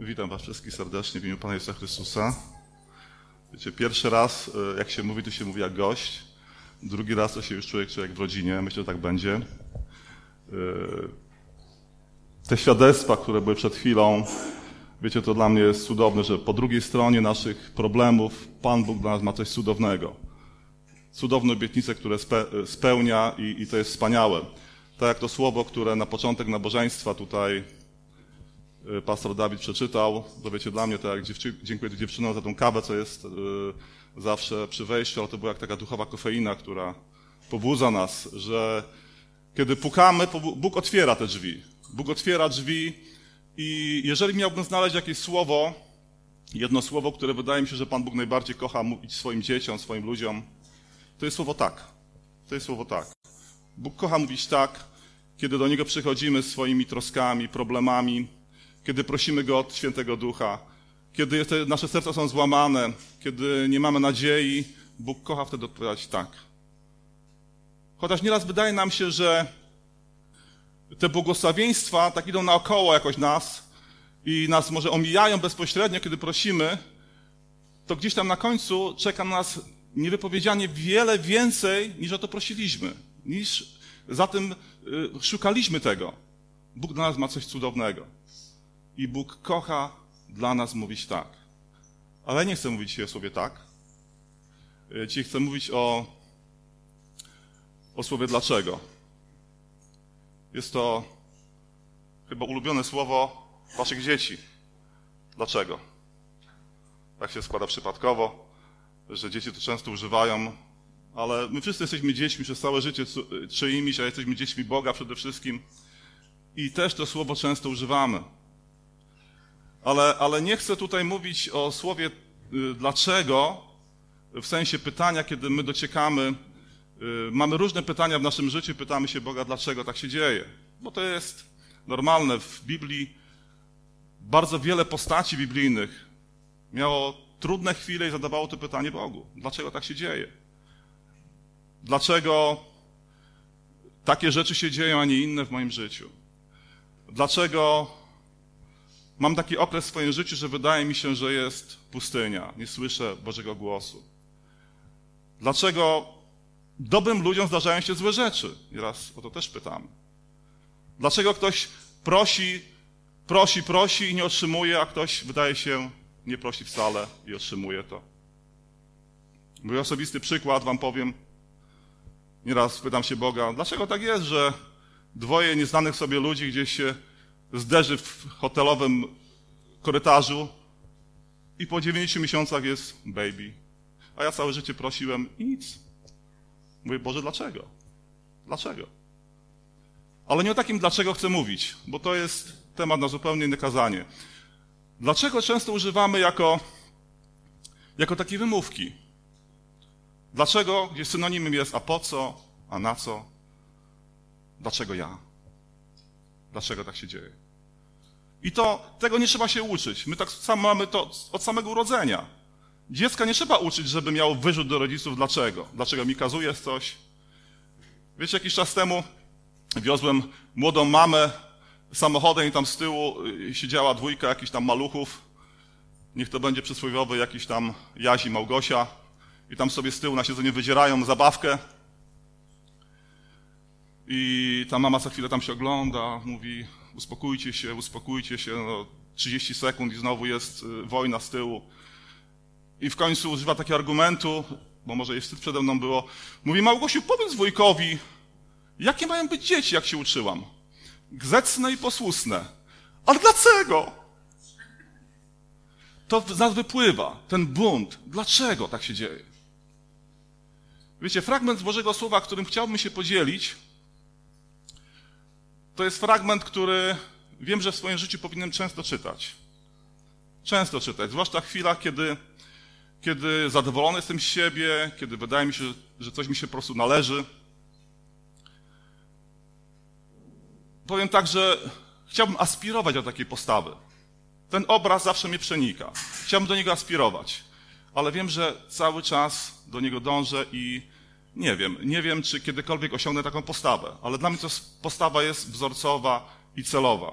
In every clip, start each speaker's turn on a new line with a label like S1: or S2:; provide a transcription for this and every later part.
S1: Witam Was wszystkich serdecznie w imieniu Pana Jezusa Chrystusa. Wiecie, pierwszy raz, e, jak się mówi, to się mówi jak gość. Drugi raz to się już człowiek jak w rodzinie. Myślę, że tak będzie. E, te świadectwa, które były przed chwilą, wiecie, to dla mnie jest cudowne, że po drugiej stronie naszych problemów Pan Bóg dla nas ma coś cudownego. Cudowne obietnice, które spełnia i, i to jest wspaniałe. Tak jak to słowo, które na początek nabożeństwa tutaj pastor Dawid przeczytał. To wiecie, dla mnie, tak jak dziękuję dziewczynom za tą kawę, co jest y, zawsze przy wejściu, ale to była jak taka duchowa kofeina, która pobudza nas, że kiedy pukamy, Bóg otwiera te drzwi. Bóg otwiera drzwi i jeżeli miałbym znaleźć jakieś słowo, jedno słowo, które wydaje mi się, że Pan Bóg najbardziej kocha mówić swoim dzieciom, swoim ludziom, to jest słowo tak. To jest słowo tak. Bóg kocha mówić tak, kiedy do Niego przychodzimy swoimi troskami, problemami, kiedy prosimy Go od Świętego Ducha, kiedy nasze serca są złamane, kiedy nie mamy nadziei, Bóg kocha wtedy odpowiadać tak. Chociaż nieraz wydaje nam się, że te błogosławieństwa tak idą naokoło jakoś nas i nas może omijają bezpośrednio, kiedy prosimy, to gdzieś tam na końcu czeka nas niewypowiedzianie wiele więcej, niż o to prosiliśmy, niż za tym y, szukaliśmy tego. Bóg dla nas ma coś cudownego. I Bóg kocha dla nas mówić tak. Ale nie chcę mówić dzisiaj o słowie tak. E, dzisiaj chcę mówić o, o słowie dlaczego. Jest to chyba ulubione słowo waszych dzieci. Dlaczego? Tak się składa przypadkowo, że dzieci to często używają, ale my wszyscy jesteśmy dziećmi przez całe życie czyimiś, a jesteśmy dziećmi Boga przede wszystkim. I też to słowo często używamy. Ale, ale nie chcę tutaj mówić o słowie y, dlaczego, w sensie pytania, kiedy my dociekamy, y, mamy różne pytania w naszym życiu, pytamy się Boga, dlaczego tak się dzieje. Bo to jest normalne. W Biblii bardzo wiele postaci biblijnych miało trudne chwile i zadawało to pytanie Bogu. Dlaczego tak się dzieje? Dlaczego takie rzeczy się dzieją, a nie inne w moim życiu? Dlaczego Mam taki okres w swoim życiu, że wydaje mi się, że jest pustynia. Nie słyszę Bożego głosu. Dlaczego dobrym ludziom zdarzają się złe rzeczy? I raz o to też pytam. Dlaczego ktoś prosi, prosi, prosi i nie otrzymuje, a ktoś wydaje się nie prosi wcale i otrzymuje to? Mój osobisty przykład wam powiem. Nieraz pytam się Boga, dlaczego tak jest, że dwoje nieznanych sobie ludzi gdzieś się zderzy w hotelowym korytarzu i po dziewięciu miesiącach jest baby. A ja całe życie prosiłem i nic. Mówię, Boże, dlaczego? Dlaczego? Ale nie o takim dlaczego chcę mówić, bo to jest temat na zupełnie inne kazanie. Dlaczego często używamy jako, jako takie wymówki? Dlaczego, gdzie synonimem jest a po co, a na co? Dlaczego ja? Dlaczego tak się dzieje. I to, tego nie trzeba się uczyć. My tak samo mamy to od samego urodzenia. Dziecka nie trzeba uczyć, żeby miało wyrzut do rodziców dlaczego. Dlaczego mi kazujesz coś. Wiecie, jakiś czas temu wiozłem młodą mamę samochodem i tam z tyłu y, siedziała dwójka jakichś tam maluchów. Niech to będzie przysłowiowy jakiś tam Jazi Małgosia. I tam sobie z tyłu na siedzeniu wydzierają zabawkę. I ta mama za chwilę tam się ogląda, mówi uspokójcie się, uspokójcie się, no, 30 sekund i znowu jest y, wojna z tyłu. I w końcu używa takiego argumentu, bo może jeszcze przede mną było, mówi Małgosiu, powiedz wujkowi, jakie mają być dzieci, jak się uczyłam? Gzecne i posłusne. Ale dlaczego? To z nas wypływa, ten bunt. Dlaczego tak się dzieje? Wiecie, fragment z Bożego Słowa, którym chciałbym się podzielić, to jest fragment, który wiem, że w swoim życiu powinienem często czytać. Często czytać, zwłaszcza w chwilach, kiedy, kiedy zadowolony jestem z siebie, kiedy wydaje mi się, że coś mi się po prostu należy. Powiem tak, że chciałbym aspirować do takiej postawy. Ten obraz zawsze mnie przenika. Chciałbym do niego aspirować, ale wiem, że cały czas do niego dążę i nie wiem. Nie wiem, czy kiedykolwiek osiągnę taką postawę, ale dla mnie to postawa jest wzorcowa i celowa.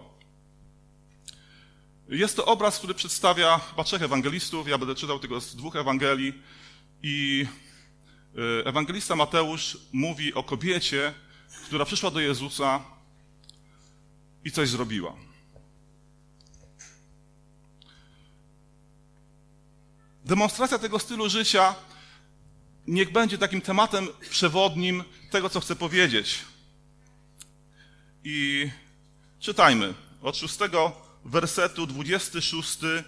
S1: Jest to obraz, który przedstawia chyba trzech ewangelistów. Ja będę czytał tylko z dwóch Ewangelii. I y, ewangelista Mateusz mówi o kobiecie, która przyszła do Jezusa i coś zrobiła. Demonstracja tego stylu życia niech będzie takim tematem przewodnim tego, co chcę powiedzieć. I czytajmy od szóstego wersetu, 26 y,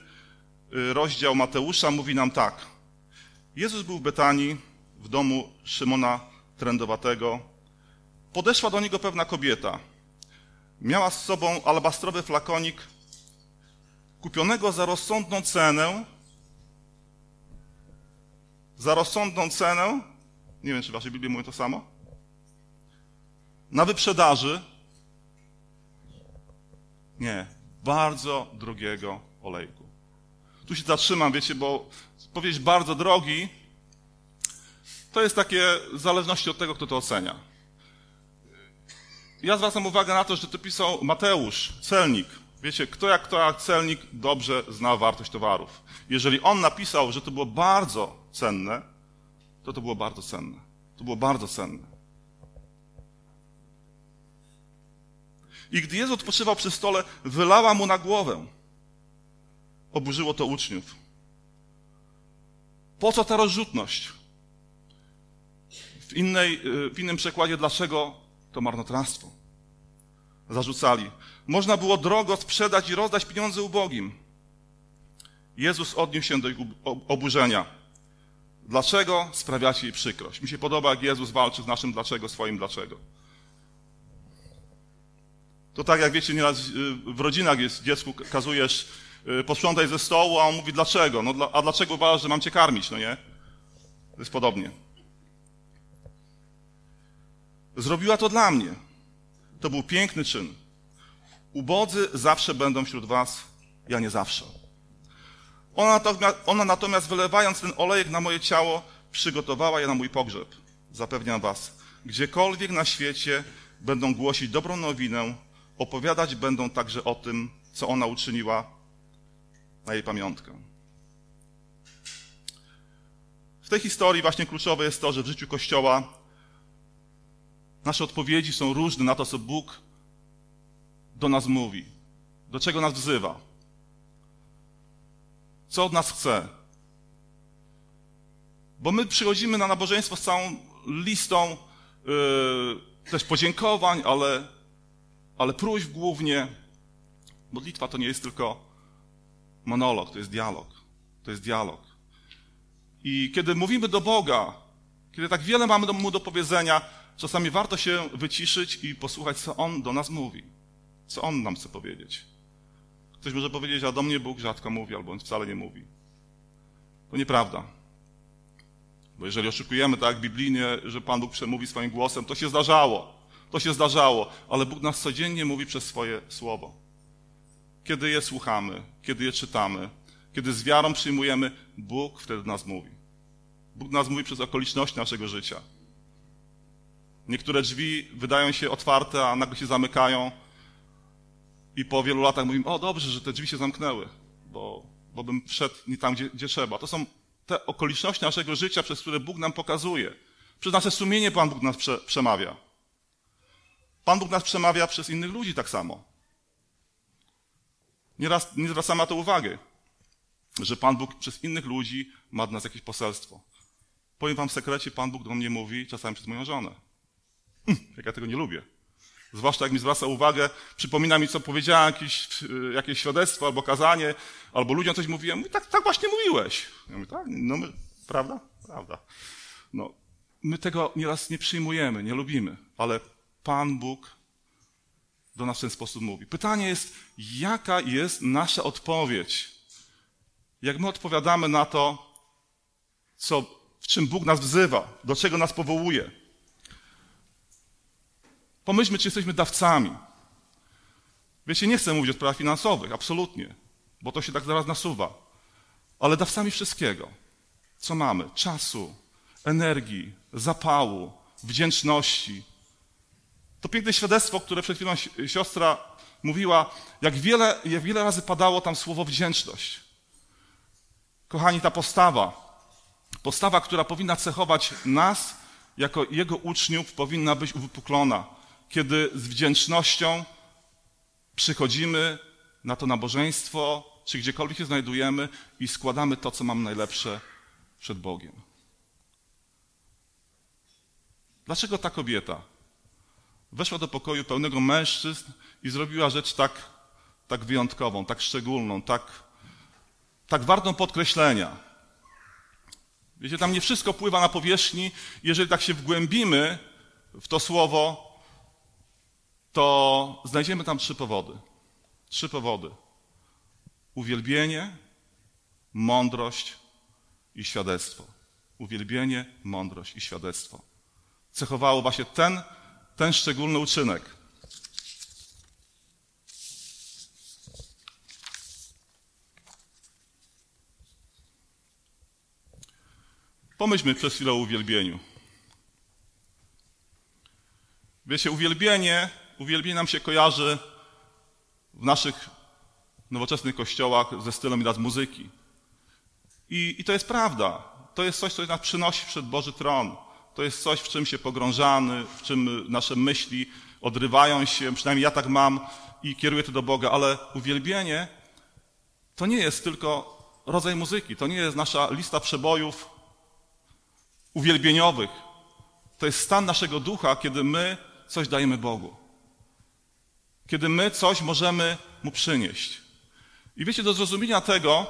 S1: rozdział Mateusza mówi nam tak. Jezus był w Betanii, w domu Szymona Trędowatego. Podeszła do niego pewna kobieta. Miała z sobą alabastrowy flakonik kupionego za rozsądną cenę za rozsądną cenę, nie wiem, czy wasze Biblie mówią to samo, na wyprzedaży, nie, bardzo drogiego olejku. Tu się zatrzymam, wiecie, bo powiedzieć bardzo drogi, to jest takie w zależności od tego, kto to ocenia. Ja zwracam uwagę na to, że to pisał Mateusz, celnik. Wiecie, kto jak kto jak celnik dobrze zna wartość towarów. Jeżeli on napisał, że to było bardzo cenne, to to było bardzo cenne. To było bardzo cenne. I gdy Jezus odpoczywał przy stole, wylała mu na głowę. Oburzyło to uczniów. Po co ta rozrzutność? W, innej, w innym przekładzie, dlaczego to marnotrawstwo? Zarzucali. Można było drogo sprzedać i rozdać pieniądze ubogim. Jezus odniósł się do ich oburzenia. Dlaczego sprawiacie jej przykrość? Mi się podoba, jak Jezus walczy z naszym dlaczego, swoim dlaczego. To tak jak wiecie, nieraz y, w rodzinach jest, dziecku kazujesz y, posprzątaj ze stołu, a on mówi dlaczego? No, a dlaczego uważasz, że mam cię karmić, no nie? To jest podobnie. Zrobiła to dla mnie. To był piękny czyn. Ubodzy zawsze będą wśród was, ja nie zawsze. Ona natomiast, ona natomiast wylewając ten olejek na moje ciało, przygotowała je na mój pogrzeb. Zapewniam was, gdziekolwiek na świecie będą głosić dobrą nowinę, opowiadać będą także o tym, co ona uczyniła na jej pamiątkę. W tej historii właśnie kluczowe jest to, że w życiu Kościoła nasze odpowiedzi są różne na to, co Bóg do nas mówi, do czego nas wzywa. Co od nas chce? Bo my przychodzimy na nabożeństwo z całą listą yy, też podziękowań, ale, ale próśb głównie. Modlitwa to nie jest tylko monolog, to jest dialog. To jest dialog. I kiedy mówimy do Boga, kiedy tak wiele mamy Mu do powiedzenia, czasami warto się wyciszyć i posłuchać, co On do nas mówi. Co On nam chce powiedzieć. Ktoś może powiedzieć, a do mnie Bóg rzadko mówi, albo on wcale nie mówi. To nieprawda. Bo jeżeli oszukujemy tak biblijnie, że Pan Bóg przemówi swoim głosem, to się zdarzało. To się zdarzało, ale Bóg nas codziennie mówi przez swoje słowo. Kiedy je słuchamy, kiedy je czytamy, kiedy z wiarą przyjmujemy, Bóg wtedy nas mówi. Bóg nas mówi przez okoliczności naszego życia. Niektóre drzwi wydają się otwarte, a nagle się zamykają, i po wielu latach mówimy, o dobrze, że te drzwi się zamknęły, bo, bo bym wszedł nie tam, gdzie, gdzie trzeba. To są te okoliczności naszego życia, przez które Bóg nam pokazuje. Przez nasze sumienie Pan Bóg nas prze, przemawia. Pan Bóg nas przemawia przez innych ludzi tak samo. Nieraz nie zwracamy na to uwagi, że Pan Bóg przez innych ludzi ma do nas jakieś poselstwo. Powiem wam w sekrecie, Pan Bóg do mnie mówi czasami przez moją żonę. Ja tego nie lubię. Zwłaszcza jak mi zwraca uwagę, przypomina mi, co powiedziałem, jakieś, jakieś świadectwo albo kazanie, albo ludziom coś mówiłem. Mówi, tak, tak właśnie mówiłeś. Ja mówię, tak, no my, prawda? Prawda. No, my tego nieraz nie przyjmujemy, nie lubimy, ale Pan Bóg do nas w ten sposób mówi. Pytanie jest, jaka jest nasza odpowiedź? Jak my odpowiadamy na to, co, w czym Bóg nas wzywa, do czego nas powołuje? Pomyślmy, czy jesteśmy dawcami. Wiecie, nie chcę mówić o sprawach finansowych, absolutnie, bo to się tak zaraz nasuwa. Ale dawcami wszystkiego. Co mamy? Czasu, energii, zapału, wdzięczności. To piękne świadectwo, które przed chwilą siostra mówiła, jak wiele, jak wiele razy padało tam słowo wdzięczność. Kochani, ta postawa, postawa, która powinna cechować nas jako Jego uczniów, powinna być uwypuklona, kiedy z wdzięcznością przychodzimy na to nabożeństwo, czy gdziekolwiek się znajdujemy i składamy to, co mam najlepsze przed Bogiem. Dlaczego ta kobieta weszła do pokoju pełnego mężczyzn i zrobiła rzecz tak, tak wyjątkową, tak szczególną, tak, tak wartą podkreślenia? Wiecie, tam nie wszystko pływa na powierzchni. Jeżeli tak się wgłębimy w to słowo, to znajdziemy tam trzy powody. Trzy powody. Uwielbienie, mądrość i świadectwo. Uwielbienie, mądrość i świadectwo. Cechowało właśnie ten, ten szczególny uczynek. Pomyślmy przez chwilę o uwielbieniu. Wiecie, uwielbienie, uwielbienie nam się kojarzy w naszych nowoczesnych kościołach ze stylem raz muzyki. I, I to jest prawda. To jest coś, co nas przynosi przed Boży tron. To jest coś, w czym się pogrążamy, w czym nasze myśli odrywają się, przynajmniej ja tak mam i kieruję to do Boga, ale uwielbienie to nie jest tylko rodzaj muzyki, to nie jest nasza lista przebojów uwielbieniowych. To jest stan naszego ducha, kiedy my coś dajemy Bogu. Kiedy my coś możemy Mu przynieść. I wiecie, do zrozumienia tego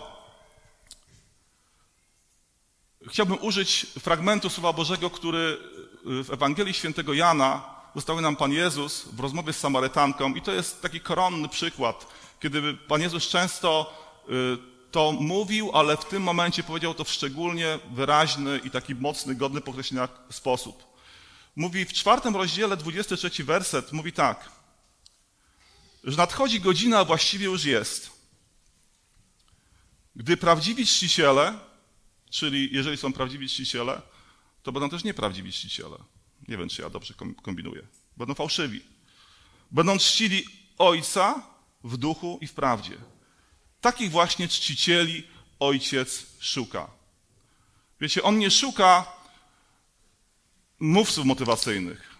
S1: chciałbym użyć fragmentu Słowa Bożego, który w Ewangelii Świętego Jana zostawił nam Pan Jezus w rozmowie z Samarytanką i to jest taki koronny przykład, kiedy Pan Jezus często y, to mówił, ale w tym momencie powiedział to w szczególnie wyraźny i taki mocny, godny podkreślenia sposób. Mówi w czwartym rozdziale, 23 werset, mówi tak, że nadchodzi godzina, a właściwie już jest, gdy prawdziwi czciciele, czyli jeżeli są prawdziwi czciciele, to będą też nieprawdziwi czciciele. Nie wiem, czy ja dobrze kombinuję. Będą fałszywi. Będą czcili Ojca w duchu i w prawdzie. Takich właśnie czcicieli Ojciec szuka. Wiecie, On nie szuka mówców motywacyjnych.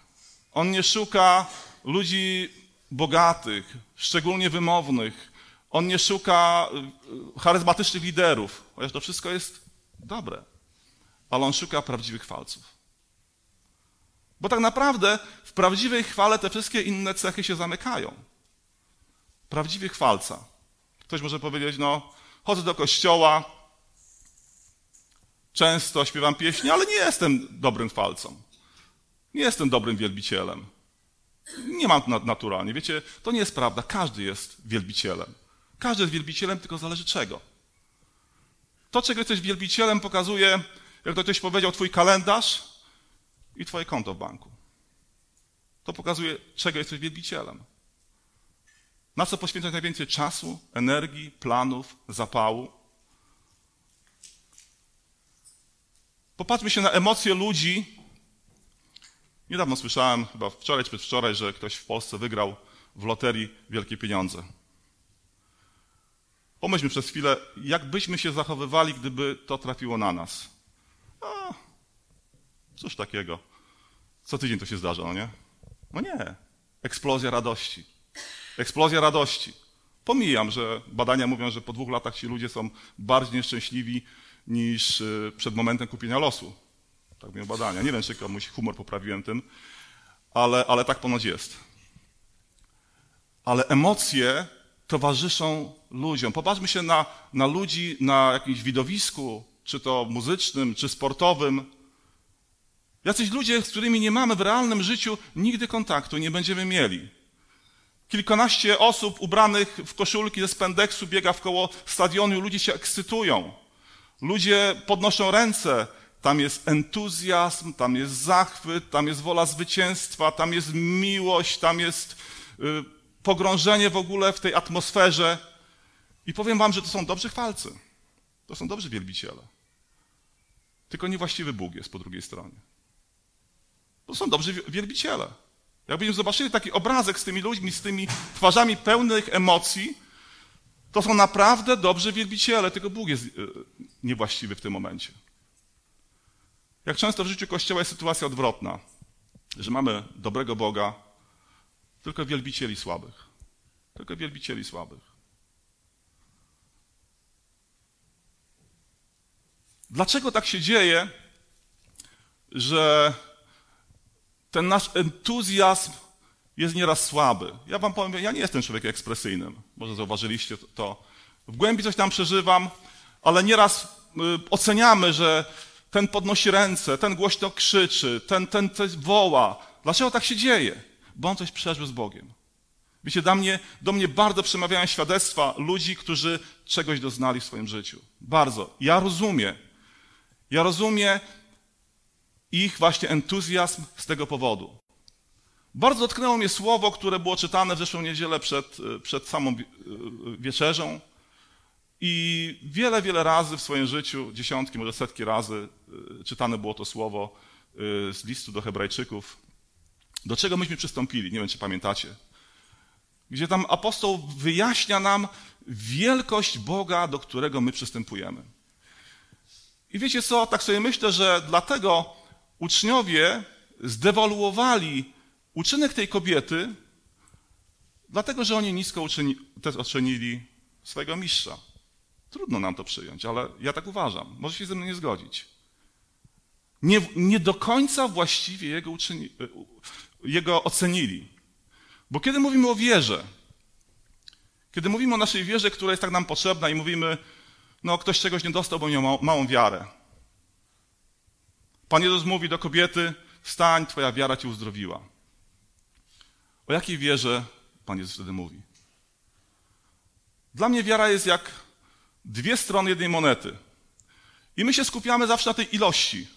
S1: On nie szuka ludzi bogatych, szczególnie wymownych. On nie szuka y, charyzmatycznych liderów, chociaż to wszystko jest dobre. Ale on szuka prawdziwych chwalców. Bo tak naprawdę w prawdziwej chwale te wszystkie inne cechy się zamykają. Prawdziwy chwalca. Ktoś może powiedzieć, no, chodzę do kościoła, często śpiewam pieśni, ale nie jestem dobrym chwalcą. Nie jestem dobrym wielbicielem. Nie mam naturalnie. Wiecie, to nie jest prawda. Każdy jest wielbicielem. Każdy jest wielbicielem, tylko zależy czego. To, czego jesteś wielbicielem, pokazuje, jak to ktoś powiedział, twój kalendarz i twoje konto w banku. To pokazuje, czego jesteś wielbicielem. Na co poświęcać najwięcej czasu, energii, planów, zapału. Popatrzmy się na emocje ludzi. Niedawno słyszałem, chyba wczoraj czy przedwczoraj, że ktoś w Polsce wygrał w loterii wielkie pieniądze. Pomyślmy przez chwilę, jak byśmy się zachowywali, gdyby to trafiło na nas. A, cóż takiego. Co tydzień to się zdarza, no nie? No nie. Eksplozja radości. Eksplozja radości. Pomijam, że badania mówią, że po dwóch latach ci ludzie są bardziej nieszczęśliwi niż y, przed momentem kupienia losu. Tak mówią badania. Nie wiem, czy komuś humor poprawiłem tym, ale, ale tak ponoć jest. Ale emocje towarzyszą ludziom. Popatrzmy się na, na ludzi na jakimś widowisku, czy to muzycznym, czy sportowym. Jacyś ludzie, z którymi nie mamy w realnym życiu nigdy kontaktu, nie będziemy mieli. Kilkanaście osób ubranych w koszulki ze spendeksu biega w koło stadionu ludzie się ekscytują. Ludzie podnoszą ręce. Tam jest entuzjazm, tam jest zachwyt, tam jest wola zwycięstwa, tam jest miłość, tam jest y, pogrążenie w ogóle w tej atmosferze. I powiem wam, że to są dobrzy chwalcy. To są dobrzy wielbiciele. Tylko niewłaściwy Bóg jest po drugiej stronie. To są dobrzy wielbiciele. Jakbyśmy zobaczyli taki obrazek z tymi ludźmi, z tymi twarzami pełnych emocji, to są naprawdę dobrzy wielbiciele, tylko Bóg jest e, niewłaściwy w tym momencie. Jak często w życiu Kościoła jest sytuacja odwrotna, że mamy dobrego Boga, tylko wielbicieli słabych. Tylko wielbicieli słabych. Dlaczego tak się dzieje, że ten nasz entuzjazm jest nieraz słaby? Ja wam powiem, ja nie jestem człowiekiem ekspresyjnym. Może zauważyliście to. W głębi coś tam przeżywam, ale nieraz y, oceniamy, że ten podnosi ręce, ten głośno krzyczy, ten, ten coś woła. Dlaczego tak się dzieje? Bo on coś przeżył z Bogiem. Wiecie, do mnie, do mnie bardzo przemawiają świadectwa ludzi, którzy czegoś doznali w swoim życiu. Bardzo. Ja rozumiem. Ja rozumiem ich właśnie entuzjazm z tego powodu. Bardzo dotknęło mnie słowo, które było czytane w zeszłą niedzielę przed, przed samą wieczerzą. I wiele, wiele razy w swoim życiu, dziesiątki, może setki razy, y, czytane było to słowo y, z listu do Hebrajczyków. Do czego myśmy przystąpili? Nie wiem, czy pamiętacie. Gdzie tam apostoł wyjaśnia nam wielkość Boga, do którego my przystępujemy. I wiecie co? Tak sobie myślę, że dlatego uczniowie zdewaluowali uczynek tej kobiety, dlatego że oni nisko uczyni, też ocenili swojego mistrza. Trudno nam to przyjąć, ale ja tak uważam. Może się ze mną nie zgodzić. Nie, nie do końca właściwie jego, uczyni, e, jego ocenili. Bo kiedy mówimy o wierze, kiedy mówimy o naszej wierze, która jest tak nam potrzebna i mówimy, no ktoś czegoś nie dostał, bo miał małą, wiarę. Pan Jezus mówi do kobiety, wstań, twoja wiara cię uzdrowiła. O jakiej wierze Pan Jezus wtedy mówi? Dla mnie wiara jest jak dwie strony jednej monety. I my się skupiamy zawsze na tej ilości.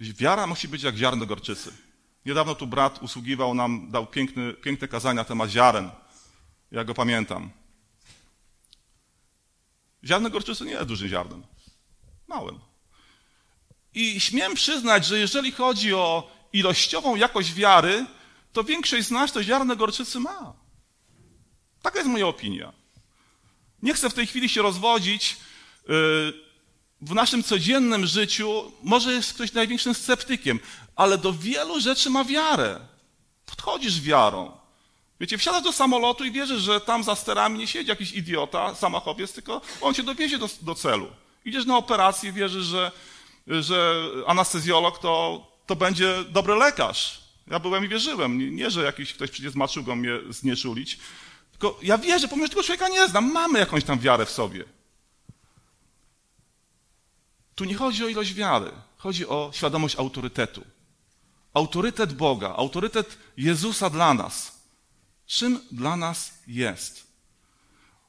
S1: Wiara musi być jak ziarno gorczycy. Niedawno tu brat usługiwał nam, dał piękny, piękne kazania na temat ziaren. Ja go pamiętam. Ziarno gorczycy nie jest dużym ziarnem. Małym. I śmiem przyznać, że jeżeli chodzi o ilościową jakość wiary, to większość z nas to ziarno gorczycy ma. Taka jest moja opinia. Nie chcę w tej chwili się rozwodzić. Y, w naszym codziennym życiu może jest ktoś największym sceptykiem, ale do wielu rzeczy ma wiarę. Podchodzisz wiarą. Wiecie, wsiadasz do samolotu i wierzysz, że tam za sterami nie siedzi jakiś idiota, samachowiec, tylko on cię dowiezie do, do celu. Idziesz na operację i wierzysz, że, że anestezjolog to, to będzie dobry lekarz. Ja byłem i wierzyłem. Nie, że jakiś ktoś przyjdzie z maczugą mnie znieczulić, tylko ja wierzę, pomimo, że tego człowieka nie znam, mamy jakąś tam wiarę w sobie. Tu nie chodzi o ilość wiary, chodzi o świadomość autorytetu. Autorytet Boga, autorytet Jezusa dla nas. Czym dla nas jest?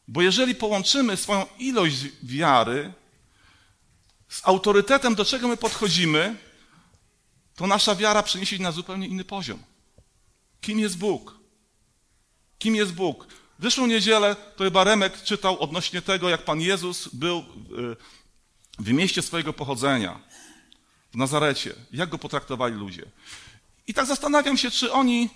S1: Bo jeżeli połączymy swoją ilość wiary z autorytetem, do czego my podchodzimy, to nasza wiara przeniesie się na zupełnie inny poziom. Kim jest Bóg? Kim jest Bóg? W zeszłą niedzielę to chyba Remek czytał odnośnie tego, jak Pan Jezus był y, w mieście swojego pochodzenia, w Nazarecie. Jak go potraktowali ludzie. I tak zastanawiam się, czy oni,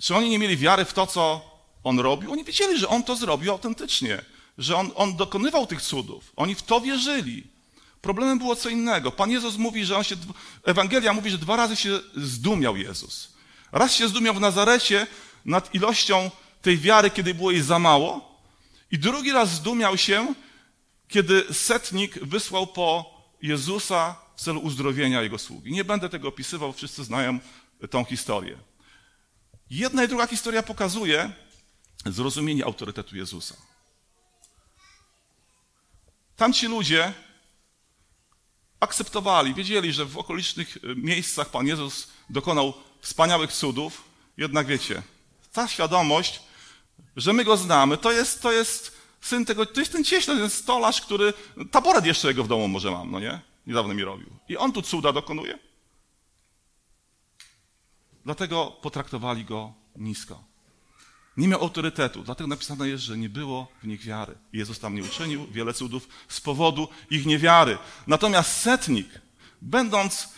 S1: czy oni nie mieli wiary w to, co On robił. Oni wiedzieli, że On to zrobił autentycznie, że On, on dokonywał tych cudów. Oni w to wierzyli. Problemem było co innego. Pan Jezus mówi, że on się, Ewangelia mówi, że dwa razy się zdumiał Jezus. Raz się zdumiał w Nazarecie nad ilością tej wiary, kiedy było jej za mało. I drugi raz zdumiał się, kiedy setnik wysłał po Jezusa w celu uzdrowienia jego sługi. Nie będę tego opisywał, wszyscy znają tą historię. Jedna i druga historia pokazuje zrozumienie autorytetu Jezusa. Tamci ludzie akceptowali, wiedzieli, że w okolicznych miejscach Pan Jezus dokonał wspaniałych cudów, jednak wiecie, ta świadomość że my go znamy, to jest, to jest syn tego, to jest ten cieśle, ten stolarz, który, taboret jeszcze jego w domu może mam, no nie? Niedawno mi robił. I on tu cuda dokonuje. Dlatego potraktowali go nisko. Nie miał autorytetu, dlatego napisane jest, że nie było w nich wiary. Jezus tam nie uczynił wiele cudów z powodu ich niewiary. Natomiast setnik, będąc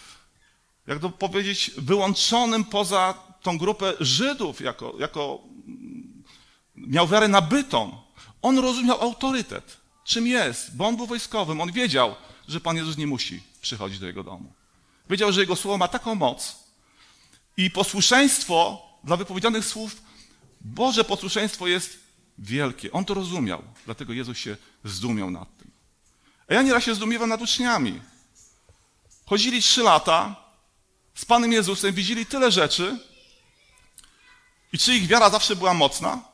S1: jak to powiedzieć, wyłączonym poza tą grupę Żydów, jako, jako miał wiarę nabytą. On rozumiał autorytet, czym jest, bo on był wojskowym, on wiedział, że Pan Jezus nie musi przychodzić do jego domu. Wiedział, że jego słowo ma taką moc i posłuszeństwo dla wypowiedzianych słów, Boże posłuszeństwo jest wielkie. On to rozumiał, dlatego Jezus się zdumiał nad tym. A ja nieraz się zdumiewam nad uczniami. Chodzili trzy lata z Panem Jezusem, widzieli tyle rzeczy i czy ich wiara zawsze była mocna?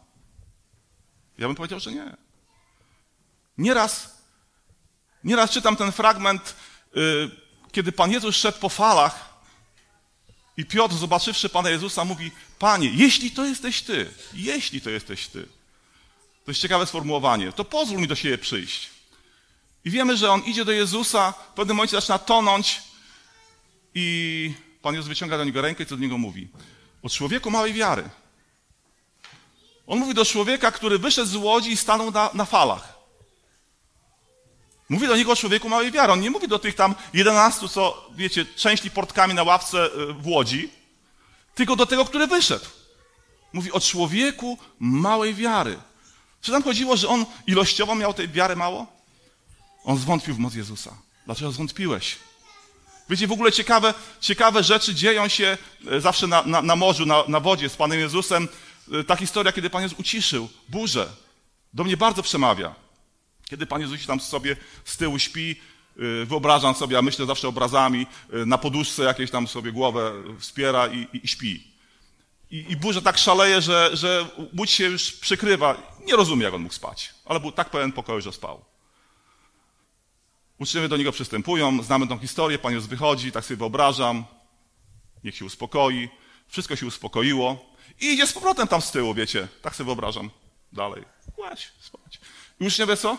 S1: Ja bym powiedział, że nie. Nieraz, nieraz czytam ten fragment, yy, kiedy Pan Jezus szedł po falach i Piotr, zobaczywszy Pana Jezusa, mówi: Panie, jeśli to jesteś Ty, jeśli to jesteś Ty. To jest ciekawe sformułowanie. To pozwól mi do siebie przyjść. I wiemy, że on idzie do Jezusa, w pewnym momencie zaczyna tonąć i Pan Jezus wyciąga do niego rękę i co do niego mówi? O człowieku małej wiary. On mówi do człowieka, który wyszedł z łodzi i stanął na, na falach. Mówi do niego o człowieku małej wiary. On nie mówi do tych tam jedenastu, co, wiecie, części portkami na ławce e, w łodzi, tylko do tego, który wyszedł. Mówi o człowieku małej wiary. Czy tam chodziło, że on ilościowo miał tej wiary mało? On zwątpił w moc Jezusa. Dlaczego zwątpiłeś? Wiecie, w ogóle ciekawe, ciekawe rzeczy dzieją się e, zawsze na, na, na morzu, na, na wodzie z Panem Jezusem. E, ta historia, kiedy Pan Jezus uciszył burzę, do mnie bardzo przemawia. Kiedy Pan Jezus tam sobie z tyłu śpi, e, wyobrażam sobie, a myślę zawsze obrazami, na poduszce jakieś tam sobie głowę wspiera i, i, i śpi. I, I burza tak szaleje, że, że łódź się już przykrywa. Nie rozumie, jak on mógł spać, ale był tak pełen pokoju, że spał. Uczniowie do niego przystępują, znamy tą historię, Pan Jezus wychodzi, tak sobie wyobrażam, niech się uspokoi. Wszystko się uspokoiło i idzie z powrotem tam z tyłu, wiecie, tak sobie wyobrażam. Dalej, kładź, spać. I uczniowie co?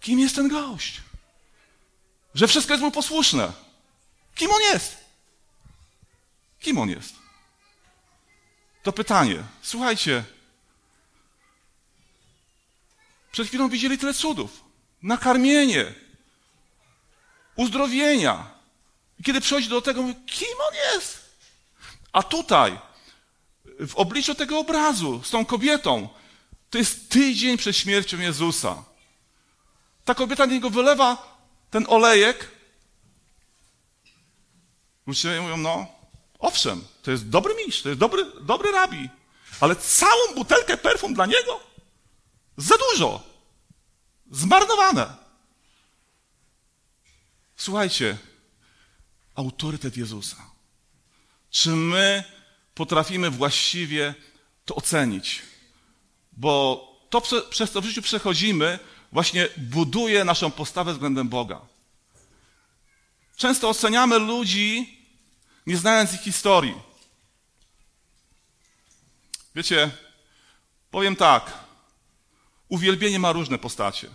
S1: Kim jest ten gość? Że wszystko jest mu posłuszne. Kim on jest? Kim on jest? To pytanie. Słuchajcie. Przed chwilą widzieli tyle cudów nakarmienie, uzdrowienia. I kiedy przychodzi do tego, mówi, kim on jest? A tutaj, w obliczu tego obrazu, z tą kobietą, to jest tydzień przed śmiercią Jezusa. Ta kobieta na niego wylewa ten olejek. Ludzie mówią, no, owszem, to jest dobry mistrz, to jest dobry, dobry rabi, ale całą butelkę perfum dla niego? Za dużo. Zmarnowane. Słuchajcie, autorytet Jezusa. Czy my potrafimy właściwie to ocenić? Bo to, przez co w życiu przechodzimy, właśnie buduje naszą postawę względem Boga. Często oceniamy ludzi, nie znając ich historii. Wiecie, powiem tak. Uwielbienie ma różne postacie.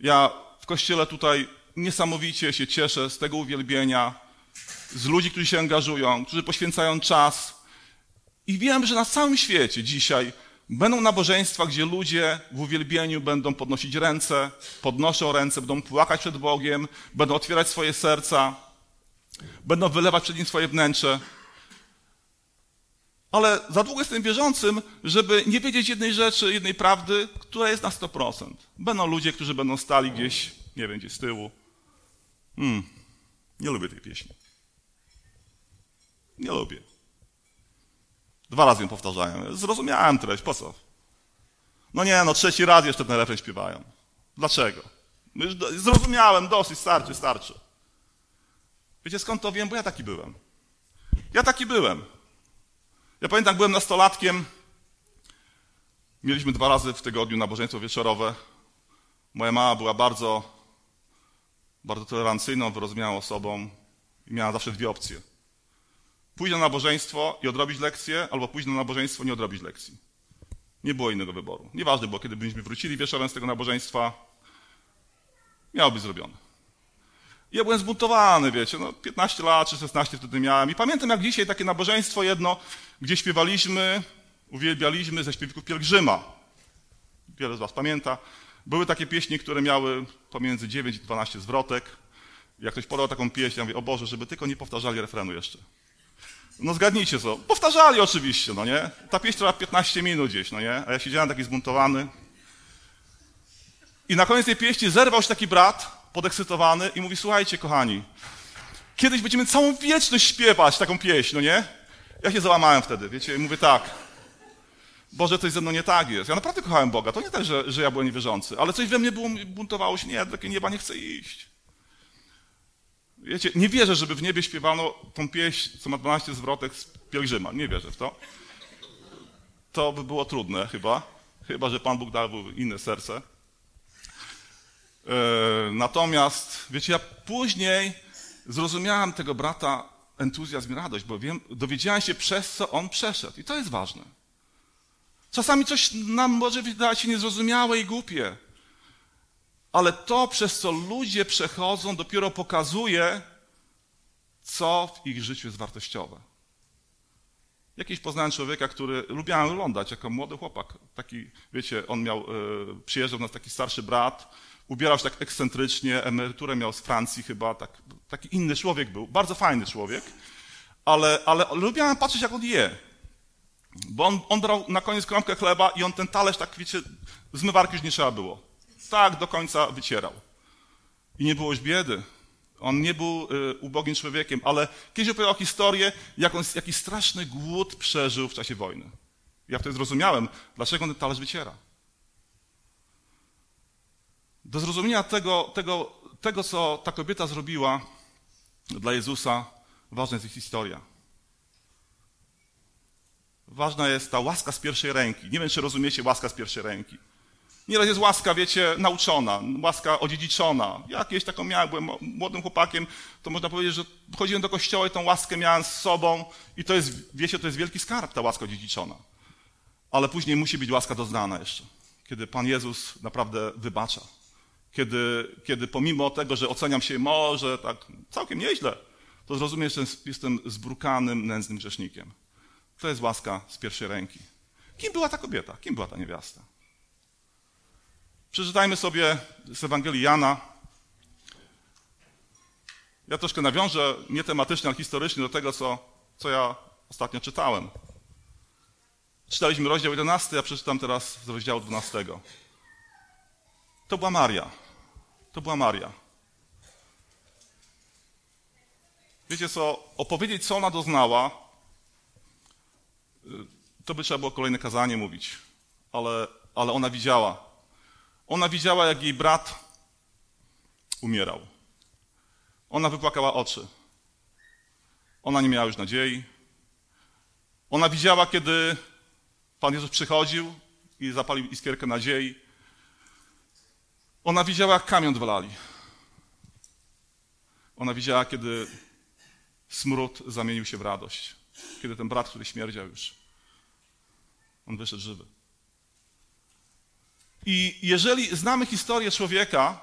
S1: Ja w kościele tutaj niesamowicie się cieszę z tego uwielbienia, z ludzi, którzy się angażują, którzy poświęcają czas. I wiem, że na całym świecie dzisiaj będą nabożeństwa, gdzie ludzie w uwielbieniu będą podnosić ręce, podnoszą ręce, będą płakać przed Bogiem, będą otwierać swoje serca, będą wylewać przed Nim swoje wnętrze. Ale za długo jestem wierzącym, żeby nie wiedzieć jednej rzeczy, jednej prawdy, która jest na 100%. Będą ludzie, którzy będą stali gdzieś, nie wiem, gdzieś z tyłu. Hmm, nie lubię tej pieśni. Nie lubię. Dwa razy ją powtarzają. Zrozumiałem treść, po co? No nie, no trzeci raz jeszcze ten refren śpiewają. Dlaczego? No zrozumiałem, dosyć, starczy, starczy. Wiecie skąd to wiem? Bo ja taki byłem. Ja taki byłem. Ja pamiętam, byłem nastolatkiem. Mieliśmy dwa razy w tygodniu nabożeństwo wieczorowe. Moja mama była bardzo, bardzo tolerancyjną, wyrozumiałą osobą i miała zawsze dwie opcje. Pójść na nabożeństwo i odrobić lekcję, albo pójść na nabożeństwo i nie odrobić lekcji. Nie było innego wyboru. Nieważne było, kiedy byśmy wrócili wieczorem z tego nabożeństwa, miało być zrobione. Ja byłem zbuntowany, wiecie, no 15 lat czy 16 wtedy miałem. I pamiętam jak dzisiaj takie nabożeństwo jedno, gdzie śpiewaliśmy, uwielbialiśmy ze śpiewików Pielgrzyma. Wiele z was pamięta. Były takie pieśni, które miały pomiędzy 9 i 12 zwrotek. Jak ktoś podał taką pieśń, ja mówię, o Boże, żeby tylko nie powtarzali refrenu jeszcze. No zgadnijcie co. Powtarzali oczywiście, no nie? Ta pieśń trwa 15 minut gdzieś, no nie? A ja siedziałem taki zbuntowany. I na koniec tej pieśni zerwał się taki brat, podekscytowany i mówi, słuchajcie kochani, kiedyś będziemy całą wieczność śpiewać taką pieśń, no nie? Ja się załamałem wtedy, wiecie, i mówię tak, Boże, coś ze mną nie tak jest. Ja naprawdę kochałem Boga. To nie tak, że, że ja byłem niewierzący, ale coś we mnie było, buntowało się, nie, do takiego nieba nie chcę iść. Wiecie, nie wierzę, żeby w niebie śpiewano tą pieśń, co ma 12 zwrotek z pielgrzyma. Nie wierzę w to. To by było trudne chyba. Chyba, że Pan Bóg dał inne serce. E, natomiast, wiecie, ja później zrozumiałem tego brata entuzjazm i radość, bo wiem, dowiedziałem się przez co on przeszedł. I to jest ważne. Czasami coś nam może wydać się niezrozumiałe i głupie. Ale to, przez co ludzie przechodzą, dopiero pokazuje, co w ich życiu jest wartościowe. Jakiś poznałem człowieka, który lubiałem oglądać jako młody chłopak. Taki, wiecie, on miał, y, przyjeżdżał nas taki starszy brat, ubierał się tak ekscentrycznie, emeryturę miał z Francji chyba, tak, taki inny człowiek był, bardzo fajny człowiek, ale, ale lubiałem patrzeć, jak on je. Bo on, on brał na koniec kromkę chleba i on ten talerz, tak wiecie, zmywarki już nie trzeba było. Tak do końca wycierał. I nie było biedy. On nie był y, ubogim człowiekiem, ale kiedyś opowiadał historię, jak on jaki straszny głód przeżył w czasie wojny. Ja wtedy zrozumiałem, dlaczego on ten talerz wyciera. Do zrozumienia tego, tego, tego, co ta kobieta zrobiła dla Jezusa, ważna jest ich historia. Ważna jest ta łaska z pierwszej ręki. Nie wiem, czy rozumiecie łaska z pierwszej ręki. Nieraz jest łaska, wiecie, nauczona, łaska odziedziczona. Ja kiedyś taką miałem, byłem młodym chłopakiem, to można powiedzieć, że chodziłem do kościoła i tą łaskę miałem z sobą i to jest, wiecie, to jest wielki skarb, ta łaska odziedziczona. Ale później musi być łaska doznana jeszcze, kiedy Pan Jezus naprawdę wybacza. Kiedy, kiedy pomimo tego, że oceniam się może tak całkiem nieźle, to zrozumiem, że jestem zbrukanym, nędznym grzesznikiem. To jest łaska z pierwszej ręki. Kim była ta kobieta? Kim była ta niewiasta? Przeczytajmy sobie z Ewangelii Jana. Ja troszkę nawiążę nie tematycznie, ale historycznie do tego, co, co ja ostatnio czytałem. Czytaliśmy rozdział 11, ja przeczytam teraz z rozdziału 12. To była Maria. To była Maria. Wiecie co, opowiedzieć, co ona doznała, to by trzeba było kolejne kazanie mówić. Ale, ale ona widziała. Ona widziała, jak jej brat umierał. Ona wypłakała oczy. Ona nie miała już nadziei. Ona widziała, kiedy Pan Jezus przychodził i zapalił iskierkę nadziei. Ona widziała, jak kamień odwalali. Ona widziała, kiedy smród zamienił się w radość. Kiedy ten brat, który śmierdział już, on wyszedł żywy. I jeżeli znamy historię człowieka,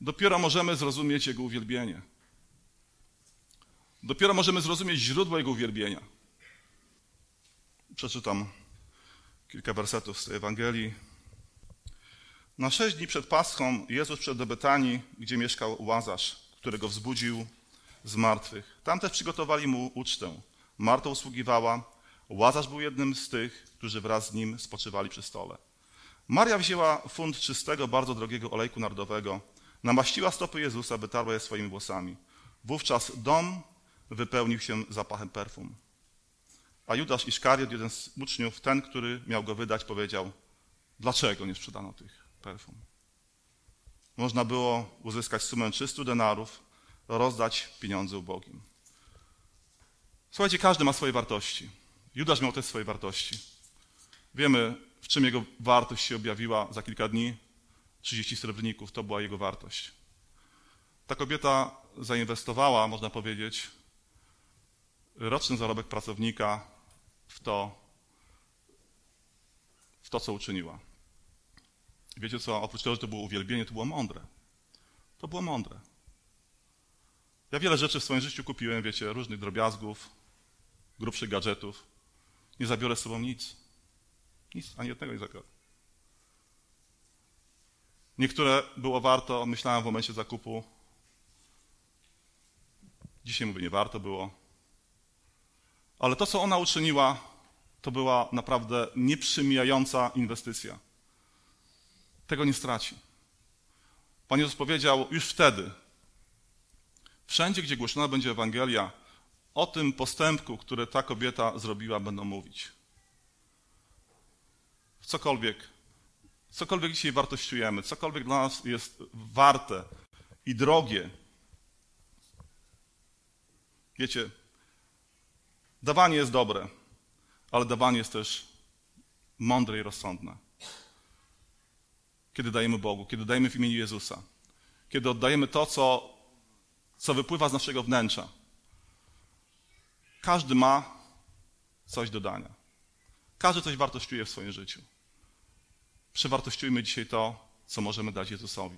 S1: dopiero możemy zrozumieć jego uwielbienie. Dopiero możemy zrozumieć źródło jego uwielbienia. Przeczytam kilka wersetów z tej Ewangelii. Na sześć dni przed Paschą Jezus wszedł do Betanii, gdzie mieszkał Łazarz, którego wzbudził z martwych. Tam też przygotowali mu ucztę. Marta usługiwała, Łazarz był jednym z tych, którzy wraz z nim spoczywali przy stole. Maria wzięła funt czystego, bardzo drogiego olejku nardowego, namaściła stopy Jezusa, by tarła je swoimi włosami. Wówczas dom wypełnił się zapachem perfum. A Judasz Iszkariot, jeden z uczniów, ten, który miał go wydać, powiedział, dlaczego nie sprzedano tych perfum? Można było uzyskać sumę 300 denarów, rozdać pieniądze ubogim. Słuchajcie, każdy ma swoje wartości. Judasz miał też swoje wartości. Wiemy, w czym jego wartość się objawiła za kilka dni. 30 srebrników to była jego wartość. Ta kobieta zainwestowała, można powiedzieć, roczny zarobek pracownika w to, w to co uczyniła. Wiecie co, oprócz tego, że to było uwielbienie, to było mądre. To było mądre. Ja wiele rzeczy w swoim życiu kupiłem, wiecie, różnych drobiazgów, grubszych gadżetów. Nie zabiorę z sobą nic. Nic, ani jednego nie zabiorę. Niektóre było warto, myślałem w momencie zakupu, Dzisiaj mówię, nie warto było. Ale to, co ona uczyniła, to była naprawdę nieprzymijająca inwestycja. Tego nie straci. Pan Jezus powiedział już wtedy, wszędzie, gdzie głoszona będzie Ewangelia, o tym postępku, który ta kobieta zrobiła, będą mówić. Cokolwiek, cokolwiek dzisiaj wartościujemy, cokolwiek dla nas jest warte i drogie. Wiecie, dawanie jest dobre, ale dawanie jest też mądre i rozsądne. Kiedy dajemy Bogu, kiedy dajemy w imieniu Jezusa, kiedy oddajemy to, co, co wypływa z naszego wnętrza. Każdy ma coś do dania. Każdy coś wartościuje w swoim życiu. Przewartościujmy dzisiaj to, co możemy dać Jezusowi.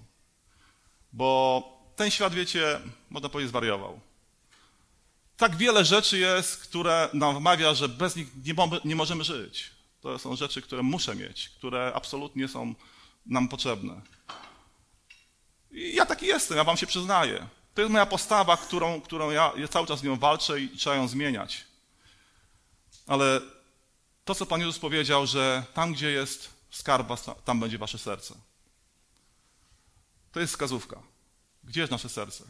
S1: Bo ten świat, wiecie, można powiedzieć, zwariował. Tak wiele rzeczy jest, które nam wmawia, że bez nich nie, nie możemy żyć. To są rzeczy, które muszę mieć, które absolutnie są nam potrzebne. I ja taki jestem, ja wam się przyznaję. To jest moja postawa, którą, którą ja, ja cały czas z nią walczę i trzeba ją zmieniać. Ale to, co Pan Jezus powiedział, że tam, gdzie jest skarb, tam będzie wasze serce. To jest wskazówka. Gdzie jest nasze serce?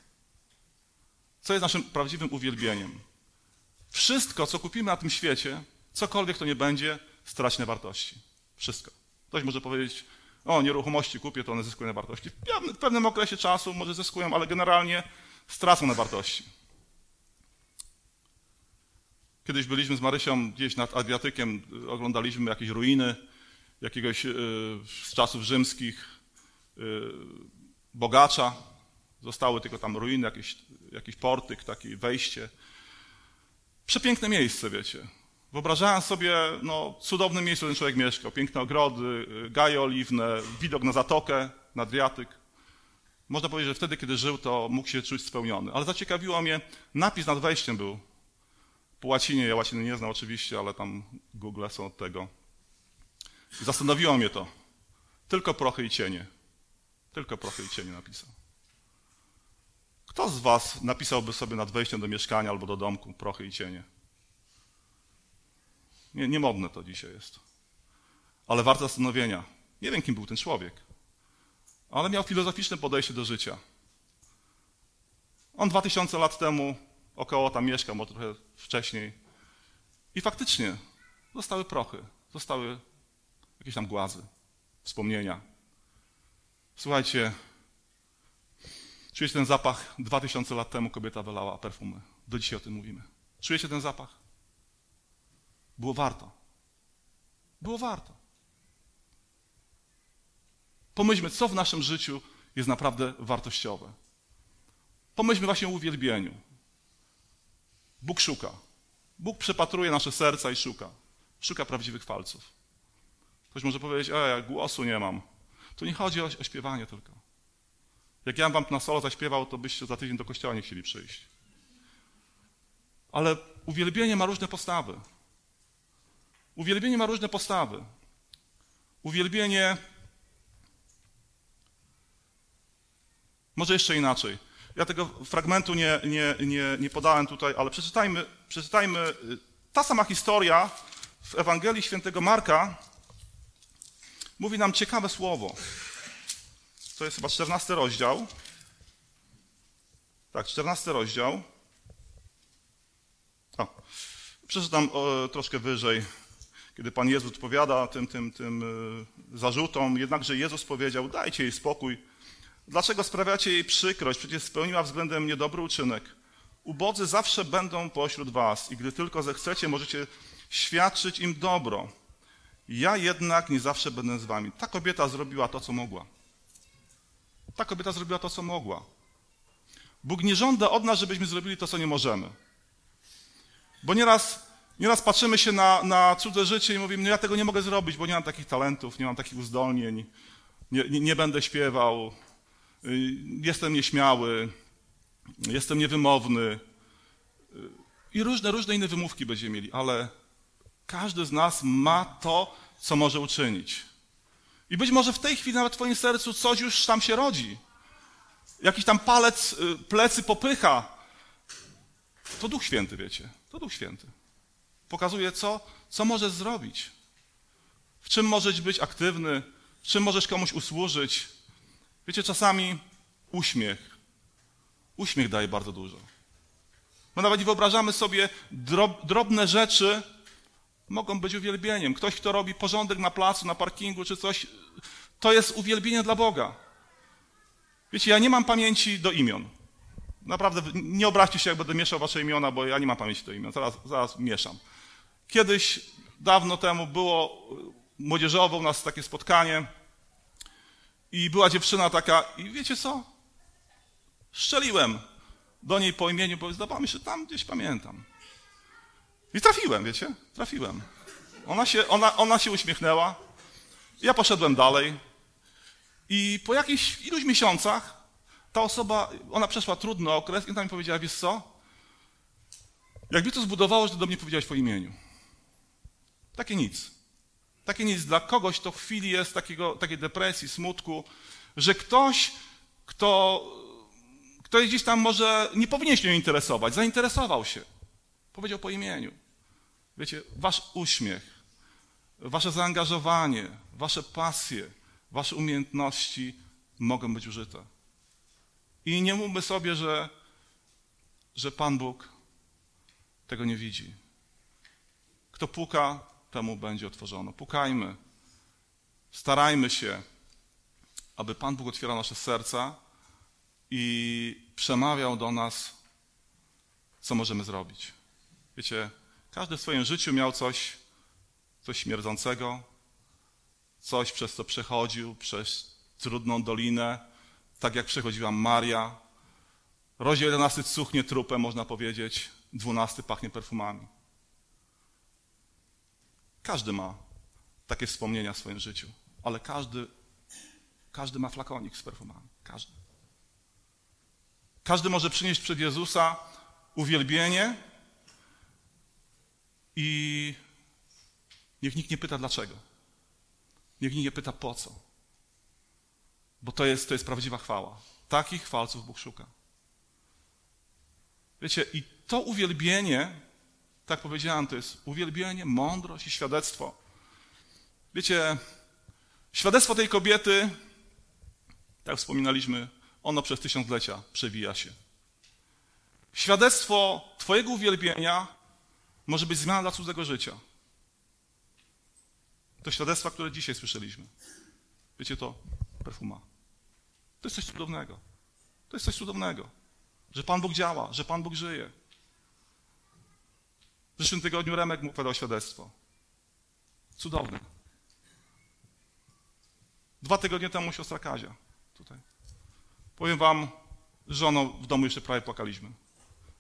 S1: Co jest naszym prawdziwym uwielbieniem? Wszystko, co kupimy na tym świecie, cokolwiek to nie będzie, straci na wartości. Wszystko. Ktoś może powiedzieć, o, nieruchomości kupię, to one zyskują na wartości. W pewnym okresie czasu może zyskują, ale generalnie stracą na wartości. Kiedyś byliśmy z Marysią gdzieś nad Adriatykiem, oglądaliśmy jakieś ruiny jakiegoś yy, z czasów rzymskich yy, bogacza. Zostały tylko tam ruiny, jakiś, jakiś portyk, takie wejście. Przepiękne miejsce, wiecie. Wyobrażałem sobie no, cudowne miejsce, którym człowiek mieszkał. Piękne ogrody, y, gaje oliwne, widok na zatokę, na Driatyk. Można powiedzieć, że wtedy, kiedy żył, to mógł się czuć spełniony. Ale zaciekawiło mnie, napis nad wejściem był po łacinie. Ja łaciny nie znam oczywiście, ale tam Google są od tego. Zastanowiło mnie to. Tylko prochy i cienie. Tylko prochy i cienie napisał. Kto z was napisałby sobie nad wejściem do mieszkania albo do domku prochy i cienie? Nie, niemodne to dzisiaj jest. Ale warte zastanowienia. Nie wiem, kim był ten człowiek, ale miał filozoficzne podejście do życia. On dwa tysiące lat temu około tam mieszkał, może trochę wcześniej. I faktycznie zostały prochy, zostały jakieś tam głazy, wspomnienia. Słuchajcie, czujecie ten zapach? Dwa tysiące lat temu kobieta wylała perfumy. Do dzisiaj o tym mówimy. Czujecie ten zapach? Było warto. Było warto. Pomyślmy, co w naszym życiu jest naprawdę wartościowe. Pomyślmy właśnie o uwielbieniu. Bóg szuka. Bóg przepatruje nasze serca i szuka. Szuka prawdziwych falców. Ktoś może powiedzieć, e, ja głosu nie mam. Tu nie chodzi o, o śpiewanie tylko. Jak ja wam na solo zaśpiewał, to byście za tydzień do kościoła nie chcieli przyjść. Ale uwielbienie ma różne postawy. Uwielbienie ma różne postawy. Uwielbienie. Może jeszcze inaczej. Ja tego fragmentu nie, nie, nie, nie podałem tutaj, ale przeczytajmy, przeczytajmy. Y, ta sama historia w Ewangelii świętego Marka mówi nam ciekawe słowo. To jest chyba 14 rozdział. Tak, 14 rozdział. O, przeczytam o, troszkę wyżej kiedy Pan Jezus odpowiada tym, tym, tym e, zarzutom, jednakże Jezus powiedział, dajcie jej spokój. Dlaczego sprawiacie jej przykrość? Przecież spełniła względem mnie dobry uczynek. Ubodzy zawsze będą pośród was i gdy tylko zechcecie, możecie świadczyć im dobro. Ja jednak nie zawsze będę z wami. Ta kobieta zrobiła to, co mogła. Ta kobieta zrobiła to, co mogła. Bóg nie żąda od nas, żebyśmy zrobili to, co nie możemy. Bo nieraz Nieraz patrzymy się na, na cudze życie i mówimy, no ja tego nie mogę zrobić, bo nie mam takich talentów, nie mam takich uzdolnień, nie, nie, nie będę śpiewał, y, jestem nieśmiały, jestem niewymowny. Y, I różne, różne inne wymówki będziemy mieli, ale każdy z nas ma to, co może uczynić. I być może w tej chwili nawet w twoim sercu coś już tam się rodzi. Jakiś tam palec, y, plecy popycha, to Duch Święty, wiecie. To Duch Święty. Pokazuje, co, co możesz zrobić. W czym możesz być aktywny, w czym możesz komuś usłużyć. Wiecie, czasami uśmiech. Uśmiech daje bardzo dużo. My nawet nie wyobrażamy sobie drob, drobne rzeczy, mogą być uwielbieniem. Ktoś, kto robi porządek na placu, na parkingu czy coś, to jest uwielbienie dla Boga. Wiecie, ja nie mam pamięci do imion. Naprawdę, nie obraźcie się, jak będę mieszał wasze imiona, bo ja nie mam pamięci do imion. Zaraz, zaraz mieszam. Kiedyś, dawno temu, było młodzieżowe u nas takie spotkanie i była dziewczyna taka, i wiecie co? Szczeliłem do niej po imieniu, bo zdawało mi się, tam gdzieś pamiętam. I trafiłem, wiecie? Trafiłem. Ona się, ona, ona się uśmiechnęła. Ja poszedłem dalej. I po jakichś iluś miesiącach ta osoba, ona przeszła trudny okres i ona mi powiedziała, wiesz co? Jak mi to zbudowało, że do mnie powiedziałeś po imieniu. Takie nic. Takie nic dla kogoś, kto w chwili jest takiego, takiej depresji, smutku, że ktoś, kto, kto gdzieś tam może nie powinien się nią interesować, zainteresował się. Powiedział po imieniu. Wiecie, wasz uśmiech, wasze zaangażowanie, wasze pasje, wasze umiejętności mogą być użyte. I nie mówmy sobie, że, że Pan Bóg tego nie widzi. Kto puka, temu będzie otworzono. Pukajmy. Starajmy się, aby Pan Bóg otwierał nasze serca i przemawiał do nas, co możemy zrobić. Wiecie, każdy w swoim życiu miał coś, coś śmierdzącego, coś, przez co przechodził, przez trudną dolinę, tak jak przechodziła Maria. Rozdział 11 cuchnie trupem, można powiedzieć, 12 pachnie perfumami. Każdy ma takie wspomnienia w swoim życiu, ale każdy, każdy ma flakonik z perfumami. Każdy. Każdy może przynieść przed Jezusa uwielbienie i niech nikt nie pyta dlaczego. Niech nikt nie pyta po co. Bo to jest, to jest prawdziwa chwała. Takich chwalców Bóg szuka. Wiecie, i to uwielbienie tak powiedziałem, to jest uwielbienie, mądrość i świadectwo. Wiecie, świadectwo tej kobiety, tak wspominaliśmy, ono przez tysiąclecia przewija się. Świadectwo Twojego uwielbienia może być zmiana dla cudzego życia. To świadectwa, które dzisiaj słyszeliśmy. Wiecie to? Perfuma. To jest coś cudownego. To jest coś cudownego. Że Pan Bóg działa, że Pan Bóg żyje. W zeszłym tygodniu Remek mu podał świadectwo. Cudowne. Dwa tygodnie temu siostra Kazia. Tutaj. Powiem wam, żoną w domu jeszcze prawie płakaliśmy.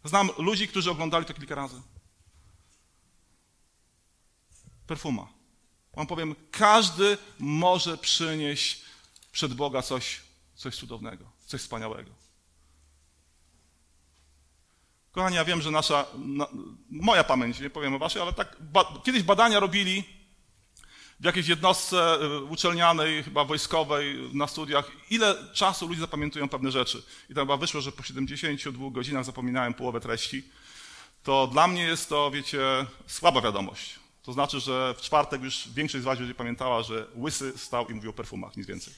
S1: Znam ludzi, którzy oglądali to kilka razy. Perfuma. Wam powiem, każdy może przynieść przed Boga coś, coś cudownego, coś wspaniałego. Kochani, ja wiem, że nasza, na, moja pamięć, nie powiem o waszej, ale tak, ba, kiedyś badania robili w jakiejś jednostce y, uczelnianej, chyba wojskowej, na studiach, ile czasu ludzie zapamiętują pewne rzeczy. I tam chyba wyszło, że po 72 godzinach zapominałem połowę treści. To dla mnie jest to, wiecie, słaba wiadomość. To znaczy, że w czwartek już większość z was będzie pamiętała, że łysy stał i mówił o perfumach, nic więcej.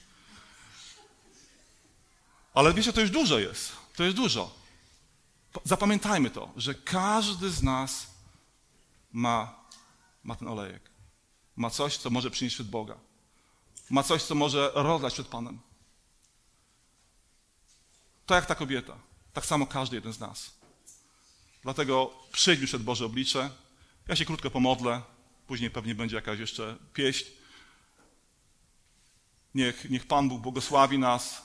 S1: Ale wiecie, to już dużo jest. To jest dużo. Zapamiętajmy to, że każdy z nas ma, ma ten olejek. Ma coś, co może przynieść przed Boga. Ma coś, co może rozdać przed Panem. To jak ta kobieta. Tak samo każdy jeden z nas. Dlatego przyjdźmy przed Boże oblicze. Ja się krótko pomodlę. Później pewnie będzie jakaś jeszcze pieśń. Niech, niech Pan Bóg błogosławi nas.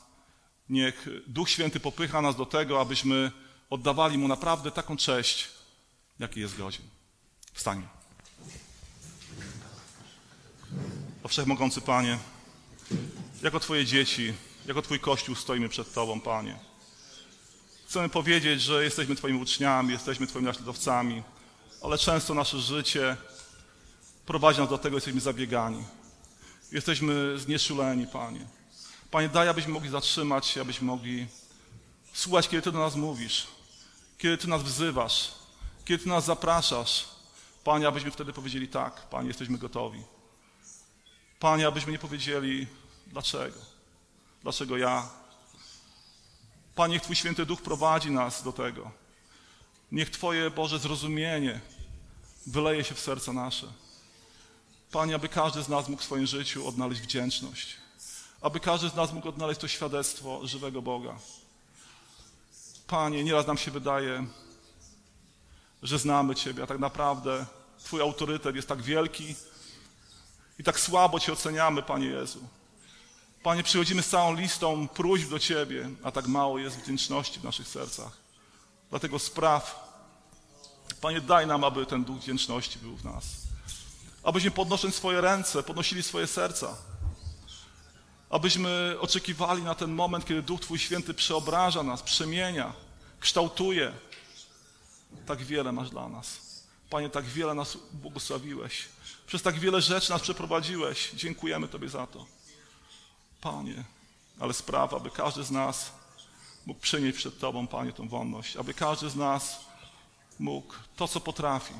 S1: Niech Duch Święty popycha nas do tego, abyśmy oddawali Mu naprawdę taką cześć, jaki jest godzin. Wstańmy. O Wszechmogący Panie, jako Twoje dzieci, jako Twój Kościół stoimy przed Tobą, Panie. Chcemy powiedzieć, że jesteśmy Twoimi uczniami, jesteśmy Twoimi naśladowcami, ale często nasze życie prowadzi nas do tego, jesteśmy zabiegani. Jesteśmy znieszuleni, Panie. Panie, daj, abyśmy mogli zatrzymać się, abyśmy mogli słuchać, kiedy Ty do nas mówisz kiedy Ty nas wzywasz, kiedy Ty nas zapraszasz, Panie, abyśmy wtedy powiedzieli tak, Panie, jesteśmy gotowi. Panie, abyśmy nie powiedzieli dlaczego, dlaczego ja. Panie, niech Twój Święty Duch prowadzi nas do tego. Niech Twoje Boże zrozumienie wyleje się w serca nasze. Panie, aby każdy z nas mógł w swoim życiu odnaleźć wdzięczność. Aby każdy z nas mógł odnaleźć to świadectwo żywego Boga. Panie, nieraz nam się wydaje, że znamy Ciebie, a tak naprawdę Twój autorytet jest tak wielki i tak słabo Cię oceniamy, Panie Jezu. Panie, przychodzimy z całą listą próśb do Ciebie, a tak mało jest wdzięczności w naszych sercach. Dlatego spraw, Panie, daj nam, aby ten duch wdzięczności był w nas. Abyśmy podnosząc swoje ręce, podnosili swoje serca. Abyśmy oczekiwali na ten moment, kiedy Duch Twój Święty przeobraża nas, przemienia, kształtuje. Tak wiele masz dla nas. Panie, tak wiele nas błogosławiłeś. Przez tak wiele rzeczy nas przeprowadziłeś. Dziękujemy Tobie za to. Panie, ale sprawa, aby każdy z nas mógł przynieść przed Tobą, Panie, tą wolność. Aby każdy z nas mógł to, co potrafi.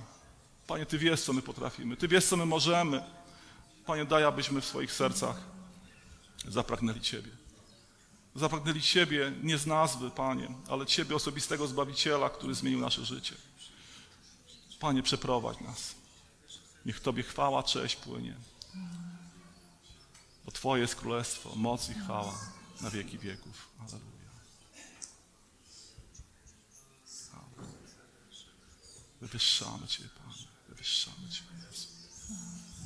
S1: Panie, Ty wiesz, co my potrafimy. Ty wiesz, co my możemy. Panie, daj, abyśmy w swoich sercach zapragnęli Ciebie. Zapragnęli Ciebie nie z nazwy, Panie, ale Ciebie osobistego Zbawiciela, który zmienił nasze życie. Panie, przeprowadź nas. Niech Tobie chwała, cześć płynie. Bo Twoje jest królestwo, moc i chwała na wieki wieków. Alleluja. Wywyższamy Cię, Panie. Wywyższamy Cię, Jezu.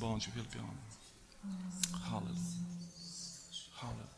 S1: Bądź uwielbiony. Halleluja. Halleluja.